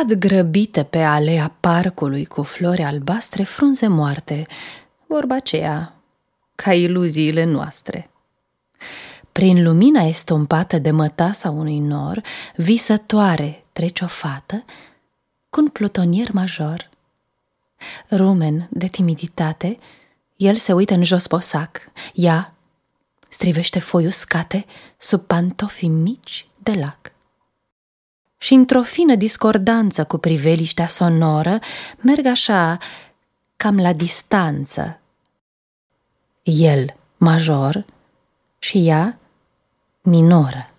Cad grăbite pe alea parcului cu flori albastre frunze moarte, vorba aceea, ca iluziile noastre. Prin lumina estompată de mătasa unui nor, visătoare trece o fată cu un plutonier major. Rumen de timiditate, el se uită în jos posac, ea strivește foi uscate sub pantofii mici de lac. Și într-o fină discordanță cu priveliștea sonoră, merg așa, cam la distanță. El, major, și ea, minoră.